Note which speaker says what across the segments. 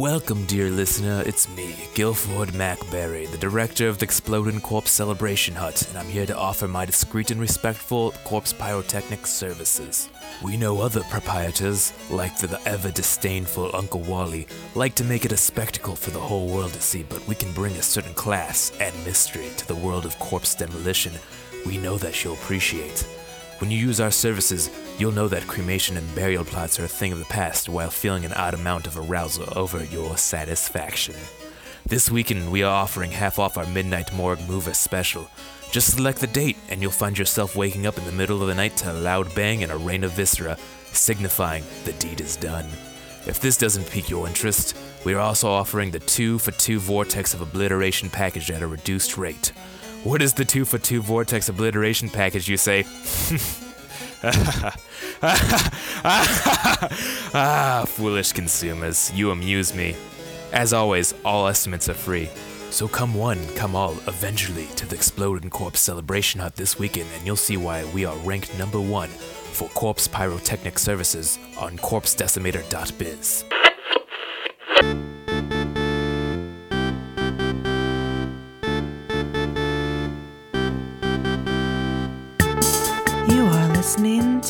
Speaker 1: Welcome, dear listener. It's me, Guilford Macberry, the director of the Exploding Corpse Celebration Hut, and I'm here to offer my discreet and respectful corpse pyrotechnic services. We know other proprietors, like the ever disdainful Uncle Wally, like to make it a spectacle for the whole world to see, but we can bring a certain class and mystery to the world of corpse demolition we know that you'll appreciate. When you use our services, you'll know that cremation and burial plots are a thing of the past while feeling an odd amount of arousal over your satisfaction. This weekend, we are offering half off our Midnight Morgue Mover special. Just select the date, and you'll find yourself waking up in the middle of the night to a loud bang and a rain of viscera, signifying the deed is done. If this doesn't pique your interest, we are also offering the 2 for 2 Vortex of Obliteration package at a reduced rate. What is the 2 for 2 Vortex Obliteration package, you say? ah, foolish consumers, you amuse me. As always, all estimates are free. So come one, come all, eventually to the Exploding Corpse Celebration Hut this weekend, and you'll see why we are ranked number one for corpse pyrotechnic services on corpsedecimator.biz.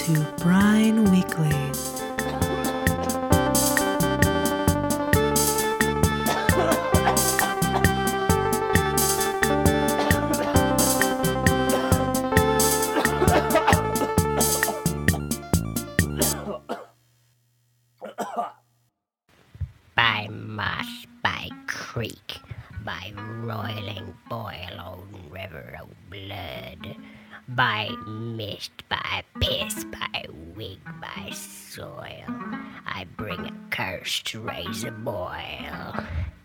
Speaker 2: to Brine Weekly.
Speaker 3: by moss, by creek, by roiling boil on river of blood, by mist, by piss, by wig, by soil. I bring a curse to raise a boil.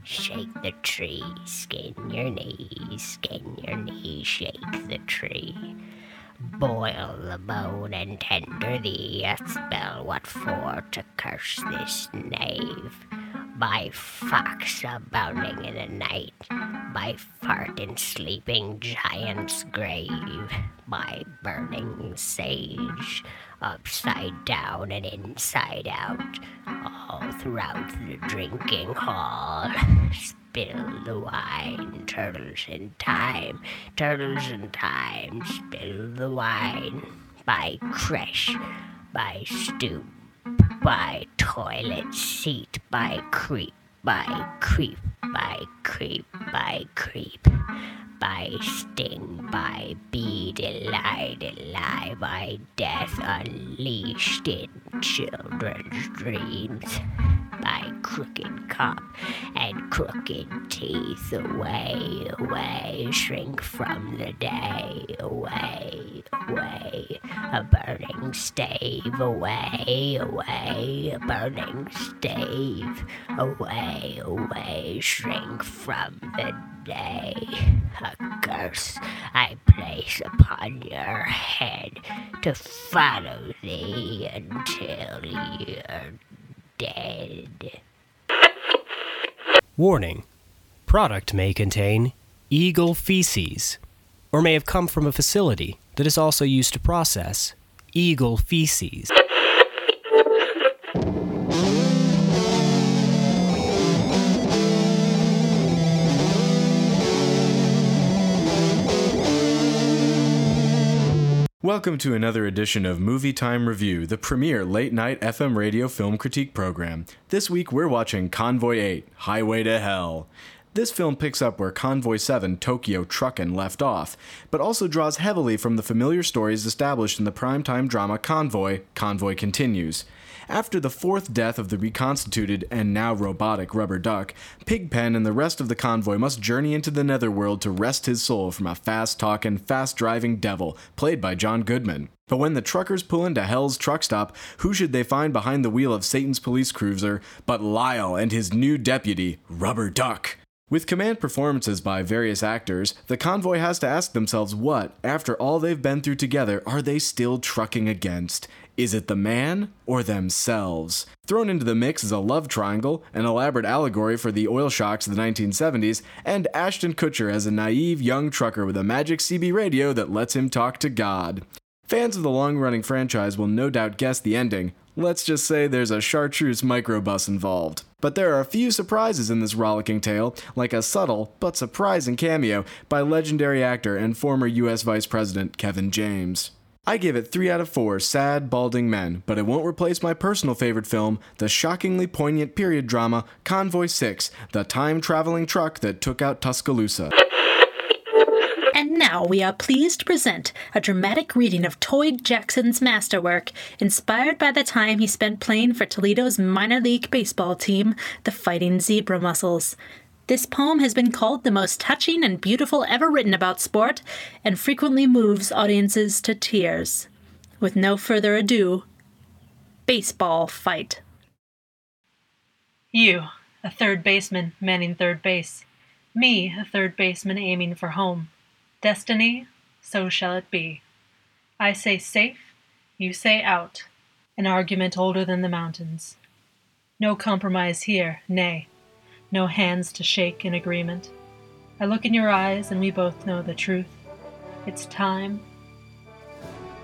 Speaker 3: Shake the tree, skin your knees, skin your knees, shake the tree. Boil the bone and tender thee a spell what for to curse this knave. By fox abounding in the night, by fart in sleeping giant's grave, by burning sage, upside down and inside out, all throughout the drinking hall. Spill the wine, turtles in time, turtles in time, spill the wine. By crash, by stoop, by toilet seat, by creep, by creep, by creep, by creep, by sting, by bee, delight, lie, by death unleashed in children's dreams, by crooked cop and crooked teeth, away, away, shrink from the day, away, away, a stave, away, away, burning stave, away, away, shrink from the day. A curse I place upon your head to follow thee until you're dead.
Speaker 4: Warning Product may contain eagle feces, or may have come from a facility that is also used to process eagle feces.
Speaker 5: Welcome to another edition of Movie Time Review, the premier late night FM radio film critique program. This week we're watching Convoy 8 Highway to Hell. This film picks up where Convoy 7 Tokyo Truckin' left off, but also draws heavily from the familiar stories established in the primetime drama Convoy Convoy Continues. After the fourth death of the reconstituted and now robotic Rubber Duck, Pigpen and the rest of the convoy must journey into the netherworld to wrest his soul from a fast talking, fast driving devil, played by John Goodman. But when the truckers pull into Hell's truck stop, who should they find behind the wheel of Satan's police cruiser but Lyle and his new deputy, Rubber Duck? With command performances by various actors, the convoy has to ask themselves what, after all they've been through together, are they still trucking against? Is it the man or themselves? Thrown into the mix is a love triangle, an elaborate allegory for the oil shocks of the 1970s, and Ashton Kutcher as a naive young trucker with a magic CB radio that lets him talk to God. Fans of the long running franchise will no doubt guess the ending. Let's just say there's a chartreuse microbus involved. But there are a few surprises in this rollicking tale, like a subtle but surprising cameo by legendary actor and former US Vice President Kevin James. I give it 3 out of 4 sad, balding men, but it won't replace my personal favorite film, the shockingly poignant period drama Convoy 6, the time traveling truck that took out Tuscaloosa.
Speaker 6: Now we are pleased to present a dramatic reading of Toyd Jackson's masterwork, inspired by the time he spent playing for Toledo's minor league baseball team, the Fighting Zebra Mussels. This poem has been called the most touching and beautiful ever written about sport, and frequently moves audiences to tears. With no further ado, baseball fight. You, a third baseman manning third base. Me, a third baseman aiming for home. Destiny, so shall it be. I say safe, you say out. An argument older than the mountains. No compromise here, nay, no hands to shake in agreement. I look in your eyes and we both know the truth. It's time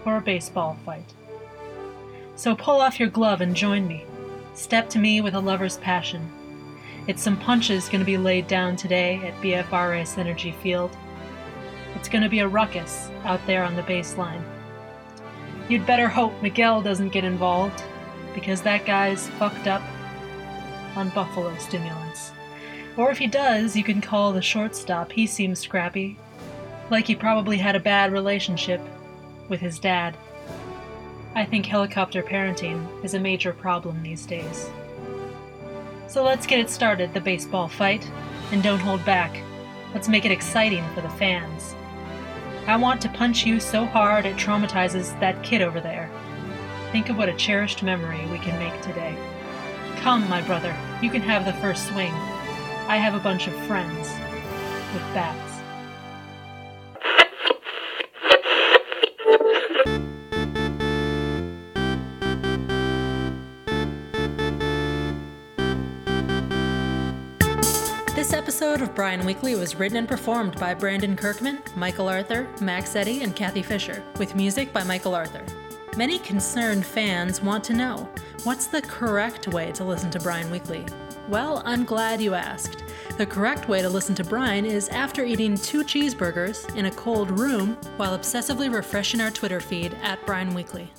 Speaker 6: for a baseball fight. So pull off your glove and join me. Step to me with a lover's passion. It's some punches going to be laid down today at BFRA Synergy Field. It's going to be a ruckus out there on the baseline. You'd better hope Miguel doesn't get involved, because that guy's fucked up on buffalo stimulants. Or if he does, you can call the shortstop. He seems scrappy. Like he probably had a bad relationship with his dad. I think helicopter parenting is a major problem these days. So let's get it started, the baseball fight, and don't hold back. Let's make it exciting for the fans. I want to punch you so hard it traumatizes that kid over there. Think of what a cherished memory we can make today. Come, my brother, you can have the first swing. I have a bunch of friends with bats. This episode of Brian Weekly was written and performed by Brandon Kirkman, Michael Arthur, Max Eddy, and Kathy Fisher, with music by Michael Arthur. Many concerned fans want to know what's the correct way to listen to Brian Weekly? Well, I'm glad you asked. The correct way to listen to Brian is after eating two cheeseburgers in a cold room while obsessively refreshing our Twitter feed at Brian Weekly.